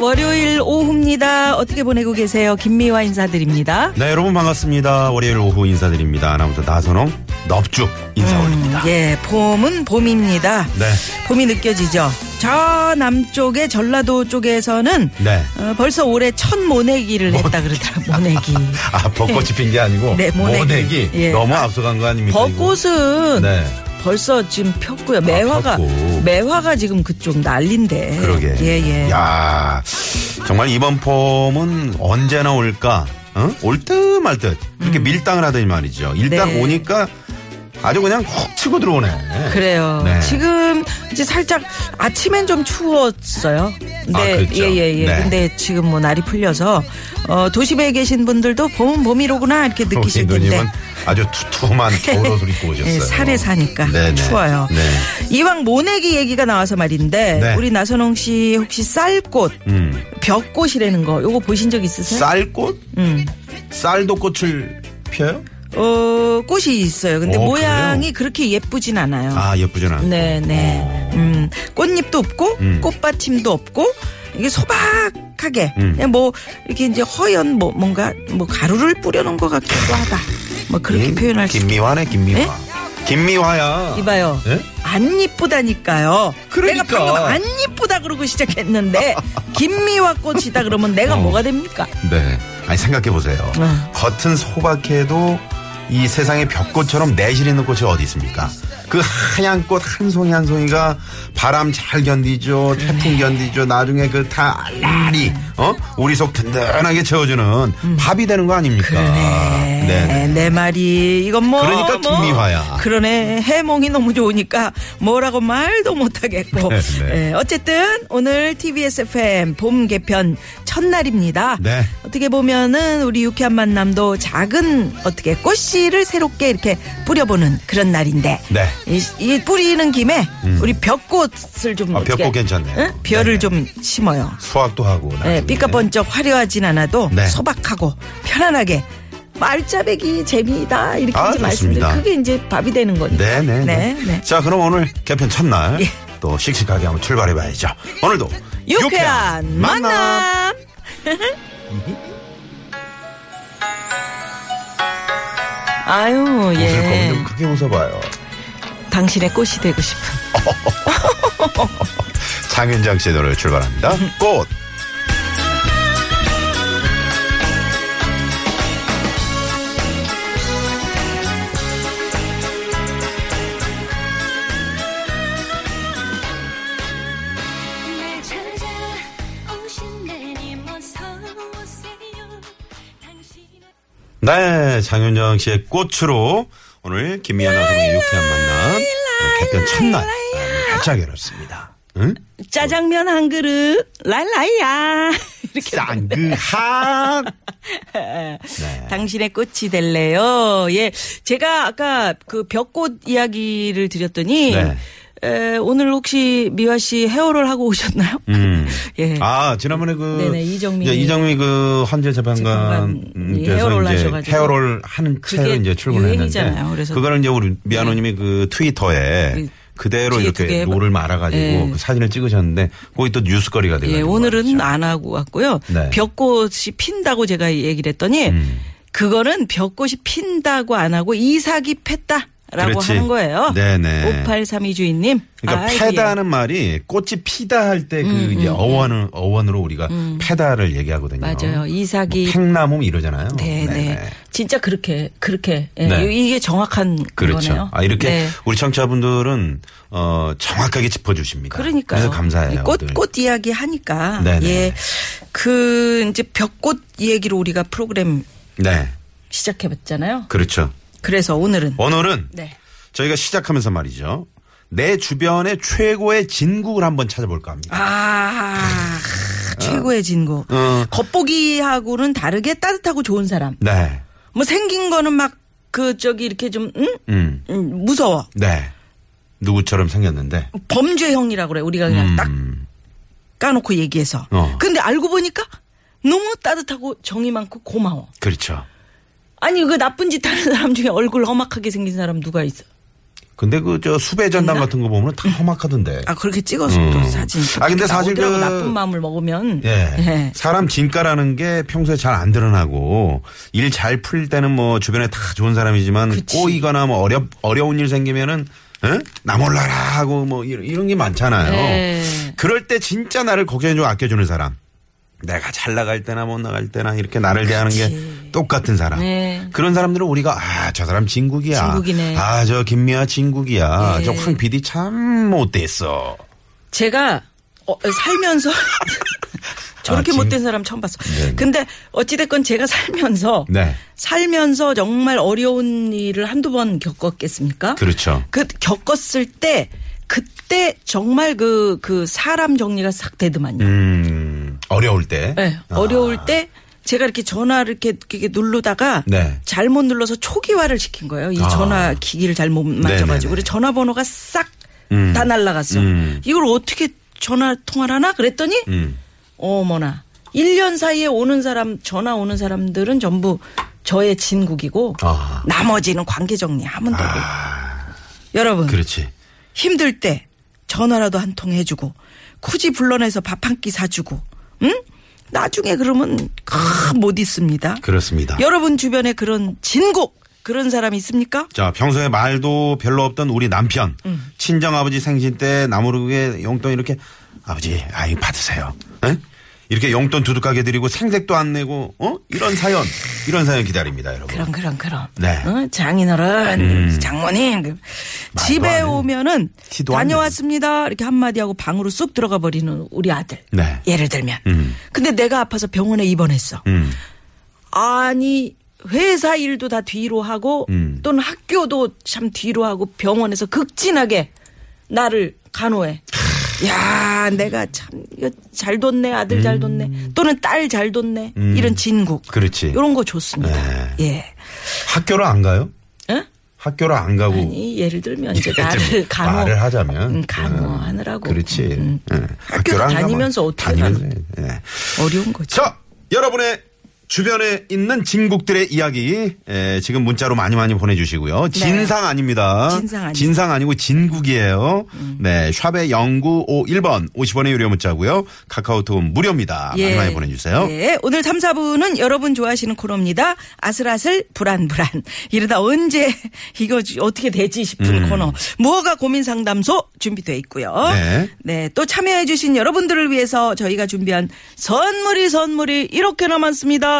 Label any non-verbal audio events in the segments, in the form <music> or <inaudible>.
월요일 오후입니다. 어떻게 보내고 계세요? 김미화 인사드립니다. 네, 여러분 반갑습니다. 월요일 오후 인사드립니다. 아나운서 나선홍, 넙죽 인사 올립니다. 예, 봄은 봄입니다. 네. 봄이 느껴지죠. 저 남쪽의 전라도 쪽에서는 네. 어, 벌써 올해 첫 모내기를 했다 그러더라. 모내기. <laughs> 아, 벚꽃이 핀 게 아니고 네, 모내기. 모내기. 예. 너무 앞서간 거 아닙니까? 벚꽃은 네. 벌써 지금 폈고요. 매화가 폈고. 매화가 지금 그쪽 난린데. 그러게. 예, 예. 야, 정말 이번 봄은 언제나 올까? 어? 올 듯 말 듯. 그렇게 밀당을 하더니 말이죠. 일단 음. 네. 오니까 아주 그냥 훅 치고 들어오네. 그래요. 네. 지금 이제 살짝 아침엔 좀 추웠어요. 아, 네, 그렇죠. 예 예 예. 네. 근데 지금 뭐 날이 풀려서 어, 도심에 계신 분들도 봄은 봄이로구나 이렇게 <laughs> 느끼실 텐데. 아주 투툼한 겨울 옷을 입고 오셨어요. 예, 살에 사니까 네네. 추워요. 네. 이왕 모내기 얘기가 나와서 말인데 네. 우리 나선홍 씨 혹시 쌀꽃, 음. 벽꽃이라는 거 요거 보신 적 있으세요? 쌀꽃? 음. 쌀도 꽃을 펴요? 어, 꽃이 있어요. 근데 어, 모양이 그렇게 예쁘진 않아요. 아, 예쁘진 않고. 네, 네. 어. 음, 꽃잎도 없고, 음. 꽃받침도 없고, 이게 소박하게, 음. 그냥 뭐, 이렇게 이제 허연 뭐, 뭔가, 뭐, 가루를 뿌려놓은 것 같기도 하다. 뭐, 그렇게 음, 표현할 수 김미화네, 김미화. 김미화야. 이봐요. 예? 안 이쁘다니까요. 그러니까. 내가 방금 안 이쁘다 그러고 시작했는데, <laughs> 김미화 꽃이다 그러면 내가 어. 뭐가 됩니까? 네. 아니, 생각해보세요. 어. 겉은 소박해도 이 세상에 벽꽃처럼 내실 있는 꽃이 어디 있습니까? 그 하얀 꽃 한 송이 한 송이가 바람 잘 견디죠, 태풍 견디죠, 나중에 그 다 알라리, 어? 우리 속 든든하게 채워주는 밥이 되는 거 아닙니까? 네, 네네. 내 말이 이건 뭐 그러니까 뭐, 김미화야. 그러네 해몽이 너무 좋으니까 뭐라고 말도 못하겠고 네, 네. 예, 어쨌든 오늘 TBS FM 봄 개편 첫날입니다. 네. 어떻게 보면은 우리 유쾌한 만남도 작은 어떻게 꽃씨를 새롭게 이렇게 뿌려보는 그런 날인데 네. 이, 이 뿌리는 김에 우리 벽꽃을 좀 아, 어떻게, 벽꽃 괜찮네요. 응? 별을 네네. 좀 심어요. 수학도 하고. 네, 나중에. 삐까번쩍 화려하진 않아도 네. 소박하고 편안하게 말짜배기 재미다 이렇게 아, 이제 말씀드려. 그게 이제 밥이 되는 거니까. 네네. 네, 네. 자, 그럼 오늘 개편 첫날 예. 또 씩씩하게 한번 출발해 봐야죠. 오늘도 유쾌한 만남. <laughs> 아유, 웃을 거면 예. 좀 크게 웃어봐요. 당신의 꽃이 되고 싶은. <laughs> 장윤장 씨의 노래 출발합니다. <laughs> 꽃. 네, 장윤정 씨의 꽃으로 오늘 김미연 아나운서의 유쾌한 만남 개편 첫날 아, 활짝 열었습니다. 응? 짜장면 한 그릇, 랄라이야. <laughs> 이렇게. 쌍그학. <laughs> 당신의 꽃이 될래요. 예. 제가 아까 그 벽꽃 이야기를 드렸더니 네. 에, 오늘 혹시 미화 씨 헤어를 하고 오셨나요? 음. <laughs> 예. 아, 지난번에 그. 네네, 이정미. 이제 이정미 그 헌재 재판관께서 헤어롤 이제 하셔가지고. 헤어롤 하는 채로 이제 출근했는데. 유행이잖아요. 그래서 네. 그거를 이제 우리 미아노님이 그 트위터에 그 그대로 이렇게 롤을 말아가지고 예. 그 사진을 찍으셨는데 거기 또 뉴스거리가 되고. 예, 오늘은 안 하고 왔고요. 네. 벽꽃이 핀다고 제가 얘기를 했더니 음. 그거는 벽꽃이 핀다고 안 하고 이삭이 폈다. 라고 그렇지. 하는 거예요. 네네. 5832 주인님. 그러니까 아이고, 패다는 말이 꽃이 피다 할 때그 이제 어원을 어원으로 우리가 패다를 얘기하거든요. 음, 맞아요. 이삭이 뭐 팽나무 이러잖아요. 네, 네. 진짜 그렇게 그렇게 예, 네. 이게 정확한 그렇죠. 거네요. 아 이렇게 네. 우리 청취자분들은 어 정확하게 짚어 주십니다. 그러니까요. 그래서 감사해요. 꽃, 늘. 꽃 이야기 하니까. 네네. 예. 그, 이제 벽꽃 얘기로 우리가 프로그램 네, 시작해 봤잖아요. 그렇죠. 그래서 오늘은. 오늘은 네. 저희가 시작하면서 말이죠. 내 주변의 최고의 진국을 한번 찾아볼까 합니다. 아, 최고의 진고. 어. 겉보기하고는 다르게 따뜻하고 좋은 사람. 네. 뭐 생긴 거는 막 그 저기 이렇게 좀 응? 음. 음, 무서워. 네. 누구처럼 생겼는데. 범죄형이라고 그래. 우리가 그냥 딱 음. 까놓고 얘기해서. 어. 근데 알고 보니까 너무 따뜻하고 정이 많고 고마워. 그렇죠. 아니 그 나쁜 짓 하는 사람 중에 얼굴 험악하게 생긴 사람 누가 있어? 근데 그 저 수배 전당 있나? 같은 거 보면 다 험악하던데. 아 그렇게 찍어서 음. 또 사진. 아, 근데 사실 그- 나쁜 마음을 먹으면. 예. 예. 사람 진가라는 게 평소에 잘 안 드러나고 일 잘 풀 때는 뭐 주변에 다 좋은 사람이지만 그치. 꼬이거나 뭐 어려 어려운 일 생기면은 에? 나 몰라라 하고 뭐 이런, 이런 게 많잖아요. 예. 그럴 때 진짜 나를 걱정해주고 아껴주는 사람. 내가 잘 나갈 때나 못 나갈 때나 이렇게 나를 대하는 게 똑같은 사람. 네. 그런 사람들은 우리가 아 저 사람 진국이야. 진국이네. 아 저 김미아 진국이야. 네. 저황 PD 참 못됐어. 제가 어, 살면서 <laughs> 저렇게 아, 진- 못된 사람 처음 봤어. 네. 근데 어찌됐건 제가 살면서 네. 살면서 정말 어려운 일을 한두 번 겪었겠습니까? 그렇죠. 그 겪었을 때 그때 정말 그, 그 사람 정리가 싹 되더만요. 음 어려울 때. 네, 아. 어려울 때 제가 이렇게 전화를 이렇게, 이렇게 누르다가 네. 잘못 눌러서 초기화를 시킨 거예요. 이 아. 전화 기기를 잘못. 맞춰가지고. 그래서 전화번호가 싹다 음. 날라갔어. 음. 이걸 어떻게 전화 통화를 하나? 그랬더니 음. 어머나. 1년 사이에 오는 사람, 전화 오는 사람들은 전부 저의 진국이고 아. 나머지는 관계 정리하면 되고. 여러분 그렇지. 힘들 때 전화라도 한 통 해주고 굳이 불러내서 밥 한 끼 사주고 응? 나중에 그러면 크, 못 있습니다. 그렇습니다. 여러분 주변에 그런 진국 그런 사람 있습니까? 자, 평소에 말도 별로 없던 우리 남편. 음. 친정 아버지 생신 때 나무르게 용돈 이렇게 아버지, 아이 받으세요. 응? 이렇게 용돈 두둑하게 드리고 생색도 안 내고 어? 이런 사연, 이런 사연 기다립니다, 여러분. 그럼 그럼 그럼. 네. 어? 장인어른, 음. 장모님 그 집에. 오면은 다녀왔습니다 이렇게 한마디 하고 방으로 쑥 들어가 버리는 우리 아들. 네. 예를 들면. 음. 근데 내가 아파서 병원에 입원했어. 음. 아니 회사 일도 다 뒤로 하고 음. 또는 학교도 참 뒤로 하고 병원에서 극진하게 나를 간호해. 야, 내가 참 이거 잘 뒀네 아들 잘 뒀네 또는 딸 잘 뒀네 음. 이런 진국. 그렇지. 이런 거 좋습니다. 네. 예. 학교를 안 가요? 어? 학교를 안 가고 아니 예를 들면 이제 나를 간호 말을 하자면 음, 간호하느라고. 그렇지. 음. 예. 학교 학교를 안 다니면서 어떻게 다니면서? 예. 어려운 거죠. 자, 여러분의 주변에 있는 진국들의 이야기 에, 지금 문자로 많이 많이 보내주시고요. 진상 아닙니다. 네. 진상 아닙니다. 아니고 진국이에요. 네, 샵의 0951번 50원의 유료 문자고요. 카카오톡 무료입니다. 많이 많이 보내주세요. 예. 오늘 3, 4부는 여러분 좋아하시는 코너입니다. 아슬아슬 불안불안. 이러다 언제 <laughs> 이거 어떻게 되지 싶은 코너. 무허가 고민 상담소 준비되어 있고요. 네. 네. 또 참여해 주신 여러분들을 위해서 저희가 준비한 선물이 선물이 이렇게 남았습니다.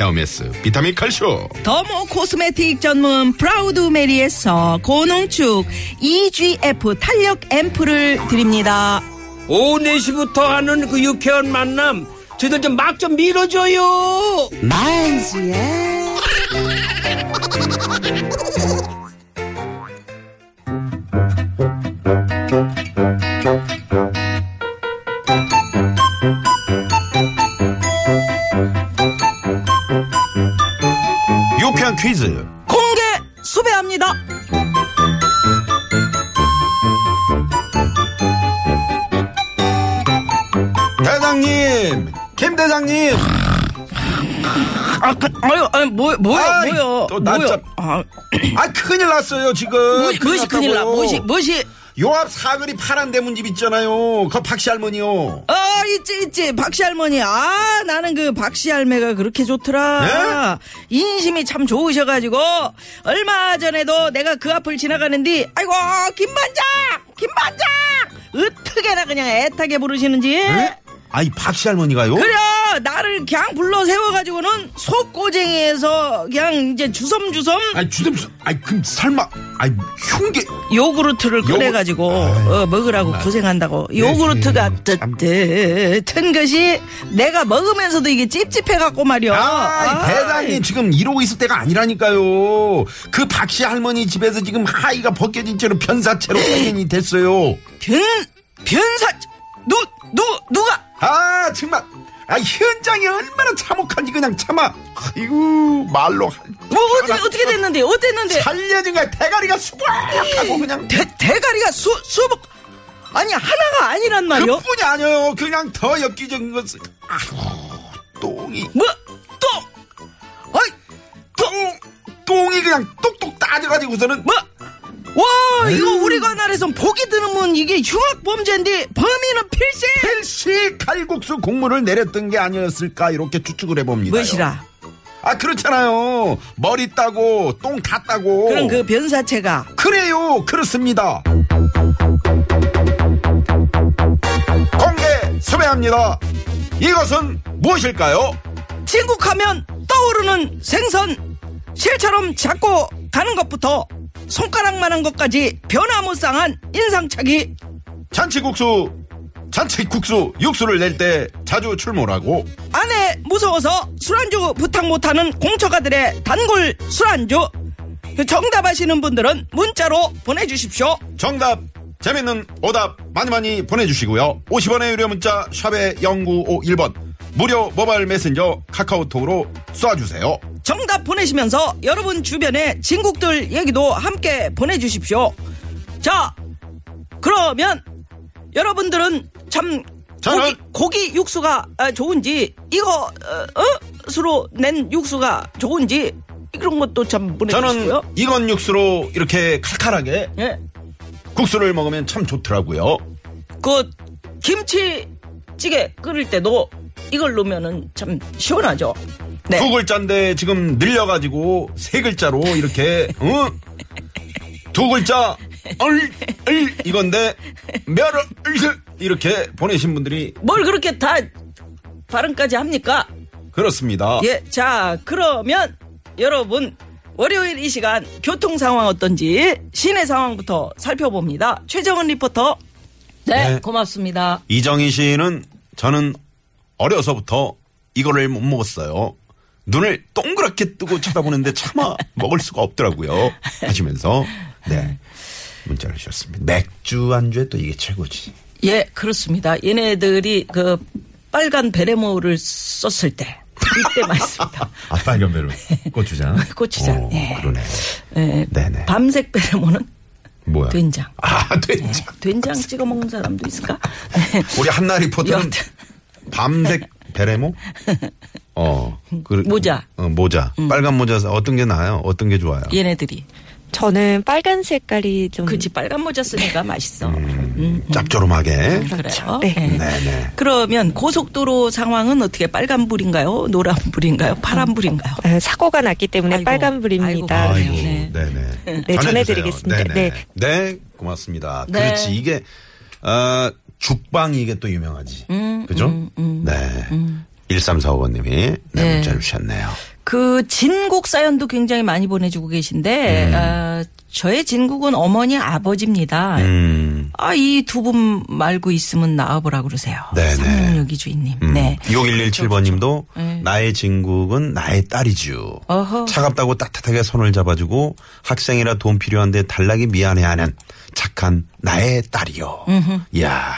헤르메스 비타민 칼슘. dermo cosmetic 전문 프라우드 메리에서 고농축 EGF 탄력 앰플을 드립니다. 오후 4시부터 하는 그 유쾌한 만남 저희들 좀 막 좀 밀어줘요 수배 아, 그, 아유, 아유, 뭐, 뭐요, 아이, 뭐요, 또나 뭐요? 참- 아, 아 큰일 났어요 지금. 뭐, 무엇이 큰일 나, 났다고요. 무엇이, 무엇이. 요앞 사거리 파란 대문집 있잖아요. 그 박씨 할머니요. 아, 있지, 있지. 박씨 할머니. 아, 나는 그 박씨 할매가 그렇게 좋더라. 인심이 참 좋으셔가지고, 얼마 전에도 내가 그 앞을 지나가는데, 아이고, 김반장! 김반장! 어떻게나 그냥 애타게 부르시는지. 네? 아이 박씨 할머니가요? 그래 나를 그냥 불러 세워가지고는 속고쟁이에서 그냥 이제 주섬주섬 아이 주름, 아이 그럼 설마, 아이 흉계. 요구르트를 요구- 꺼내가지고 어, 먹으라고 고생한다고 요구르트가 네, 참. 뜨뜻한 것이 내가 먹으면서도 이게 찝찝해갖고 말이야 아, 대장님 지금 이러고 있을 때가 아니라니까요. 그 박씨 할머니 집에서 지금 하이가 벗겨진 채로 변사체로 발견이 됐어요. 변 변사 누 누 누가? 아 정말. 아 현장이 얼마나 참혹한지 그냥 참아. 아이고 말로 뭐 어떻게 어떻게 됐는데 어땠는데? 살려진 거야. 대가리가 수북하고 그냥. 대 대가리가 수 수복 아니 하나가 아니란 말이요? 그뿐이 아니에요. 그냥 더 엽기적인 것은 아이고 똥이. 뭐또? 아이 똥 똥이 그냥 똑똑 따져가지고서는 뭐? 와 이거 우리 관할에선 보기 드문면 이게 흉악범죄인데 범인은 필시! 필시 칼국수 국물을 내렸던 게 아니었을까? 이렇게 추측을 해봅니다. 무엇이라? 아 그렇잖아요. 머리 따고 똥 다 따고. 그럼 그 변사체가? 그래요. 그렇습니다. 공개 수배합니다. 이것은 무엇일까요? 진국하면 떠오르는 생선! 실처럼 잡고 가는 것부터 손가락만한 것까지 변화무쌍한 인상착의. 잔치국수 잔치국수 육수를 낼 때 자주 출몰하고. 아내 무서워서 술안주 부탁 못하는 공처가들의 단골 술안주. 그 정답 아시는 분들은 문자로 보내주십시오. 정답 재밌는 오답 많이 많이 보내주시고요. 50원의 유료 문자 샵의 0951번. 무료 모바일 메신저 카카오톡으로 쏴주세요 정답 보내시면서 여러분 주변에 진국들 얘기도 함께 보내주십시오. 자, 그러면 여러분들은 참 저는- 고기, 고기 육수가 아, 좋은지 이거 어, 어? 수로 낸 육수가 좋은지 그런 것도 참 저는 보내주시고요. 이건 육수로 이렇게 칼칼하게 예, 국수를 먹으면 참 좋더라고요 그 김치찌개 끓일 때도 이걸 넣으면은 참 시원하죠. 네. 두 글자인데 지금 늘려가지고 세 글자로 이렇게 어? 두 글자 얼, 얼 이건데 몇을 이렇게 보내신 분들이 뭘 그렇게 다 발음까지 합니까? 그렇습니다. 예, 자, 그러면 여러분 월요일 이 시간 교통 상황 어떤지 시내 상황부터 살펴봅니다. 최정은 리포터. 네, 네. 고맙습니다. 이정희 씨는 저는 어려서부터 이거를 못 먹었어요. 눈을 동그랗게 뜨고 쳐다보는데 차마 먹을 수가 없더라고요. 하시면서 네 문자를 주셨습니다. 맥주 안주에 또 이게 최고지. 예, 그렇습니다. 얘네들이 그 빨간 베레모를 썼을 때 이때 <laughs> 맞습니다. 아 빨간 배로 고추장. <laughs> 고추장. 어, 예. 그러네. 예, 네네. 밤색 베레모는 뭐야? 된장. 아 된장. 된장 찍어 먹는 사람도 있을까? 우리 한나 리포터는 여하튼. 밤색 베레모? <laughs> 어. 그, 모자. 어, 모자. 빨간 모자 어떤 게 나아요? 어떤 게 좋아요? 얘네들이. 저는 빨간 색깔이 좀 그치 빨간 모자 쓰니까 맛있어. 음, 짭조름하게. 그래요. 네. 예. 네네. 그러면 고속도로 상황은 어떻게 빨간불인가요? 노란불인가요? 파란불인가요? 어, 사고가 났기 때문에 아이고, 빨간불입니다. 아이고, 아이고, 네. 네네. 네. 전해드리겠습니다. 네네. 네. 네, 고맙습니다. 네. 그렇지. 이게, 어, 죽방이 이게 또 유명하지. 그죠? 네. 1345번님이 네, 네. 문자를 주셨네요. 그 진국 사연도 굉장히 많이 보내주고 계신데 아, 저의 진국은 어머니 아버지입니다. 음. 아이 두 분 말고 있으면 나와보라 그러세요. 네네. 삼육육이 주인님. 음. 네. 6117번님도 네. 나의 진국은 나의 딸이죠. 어허. 차갑다고 따뜻하게 손을 잡아주고 학생이라 돈 필요한데 달라기 미안해하는 착한 나의 딸이요. 이야,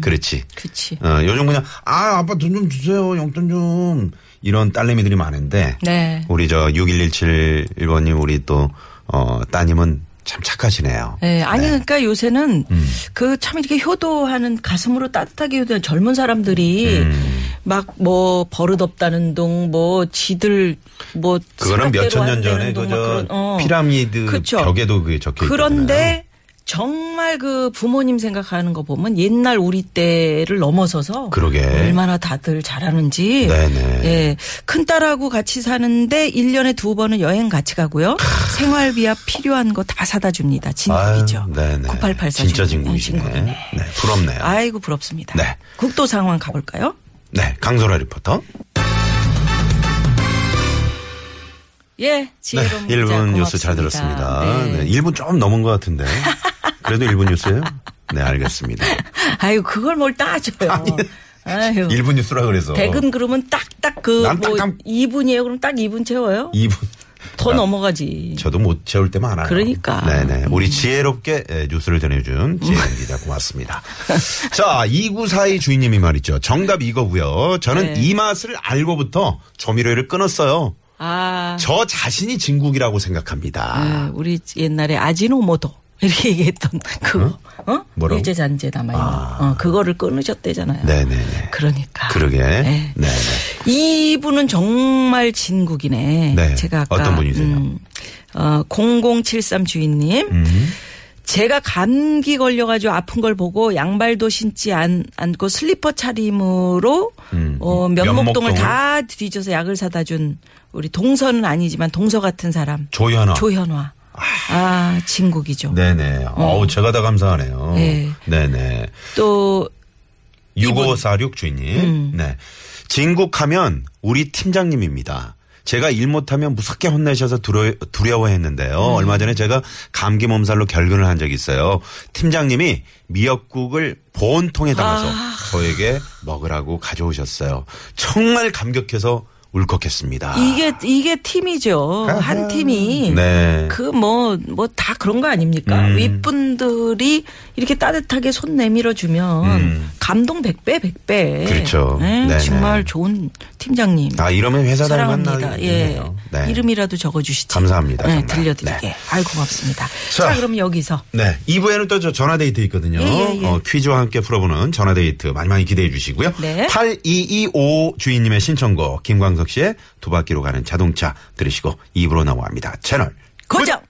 그렇지. 그치. 어, 요즘 그냥 아 아빠 돈 좀 주세요 용돈 좀 이런 딸내미들이 많은데 네. 우리 저 6117번님 우리 또 어, 따님은 참 착하시네요. 예, 아니 네. 그러니까 요새는 음. 그참 이렇게 효도하는 가슴으로 따뜻하게 효도하는 젊은 사람들이 음. 막뭐 버릇없다는 둥뭐 지들 뭐 그거는 몇 천 년 전에 그저 어. 피라미드 그쵸. 벽에도 그게 적혀. 그런데 정말 그 부모님 생각하는 거 보면 옛날 우리 때를 넘어서서 그러게. 얼마나 다들 잘하는지 네네. 예. 큰 딸하고 같이 사는데 1년에 두 번은 여행 같이 가고요. 생활비야 필요한 거 다 사다 줍니다. 진국이죠. 아유, 네네. 9884 진짜 진국이네. 진국이네. 네, 부럽네요. 아이고 부럽습니다. 네. 국도 상황 가 볼까요? 네, 강소라 리포터. 예, 네, 지혜로운 1분 문자 뉴스 잘. 들었습니다. 네. 네. 1분 조금 넘은 것 같은데. <laughs> 그래도 1분 뉴스예요? 네, 알겠습니다. 아유 그걸 뭘 따져요. 아유. 1분 뉴스라 그래서. 백은 그러면 딱딱 그난뭐 딱딱- 2분이에요. 그럼 딱 2분 채워요? 2분. 더 넘어가지. 저도 못 채울 때만 많아요. 그러니까. 네네. 우리 지혜롭게 에, 뉴스를 전해준 지혜 기자 고맙습니다. <laughs> 자, 2942 주인님이 말이죠. 정답 이거고요. 저는 네. 이 맛을 알고부터 조미료를 끊었어요. 아, 저 자신이 진국이라고 생각합니다. 네, 우리 옛날에 아지노모도 <laughs> 이렇게 얘기했던 그거. 어? 뭐라고? 일제 잔재 남아 있는. 어, 그거를 끊으셨대잖아요. 네네네. 그러니까. 그러게. 네. 네네. 이분은 정말 진국이네. 네. 제가 아까 어떤 분이세요? 음, 어, 0073 주인님. 음. 제가 감기 걸려가지고 아픈 걸 보고 양발도 신지 않, 않고 슬리퍼 차림으로 음. 어, 면목동을 면목동을? 다 뒤져서 약을 사다 준 우리 동서는 아니지만 동서 같은 사람 조현아. 조현화. 아, 진국이죠. 네네. 어 우, 제가 다 감사하네요. 네. 네네. 또 6546 주인님. 음. 네. 진국하면 우리 팀장님입니다. 제가 일 못하면 무섭게 혼내셔서 두려, 두려워했는데요. 음. 얼마 전에 제가 감기 몸살로 결근을 한 적이 있어요. 팀장님이 미역국을 본통에 담아서 아. 저에게 먹으라고 가져오셨어요. 정말 감격해서 울컥했습니다. 이게 이게 팀이죠. 한 팀이 네. 그 뭐 뭐 다 그런 거 아닙니까? 음. 윗분들이 이렇게 따뜻하게 손 내밀어 주면 음. 감동 100배 100배. 그렇죠. 네. 정말 좋은 팀장님. 아, 이러면 회사 사랑합니다. 예. 네. 이름이라도 적어 주시죠. 감사합니다, 네. 들려드리게. 네. 아이 고맙습니다. 자. 자, 그럼 여기서 네. 2부에는 또 저 전화 데이트 있거든요. 예, 예, 예. 어, 퀴즈와 함께 풀어보는 전화 데이트 많이 많이 기대해 주시고요. 네. 8225 주인님의 신청곡 김광석 씨의 두 바퀴로 가는 자동차 들으시고 2부로 넘어갑니다. 채널 고정.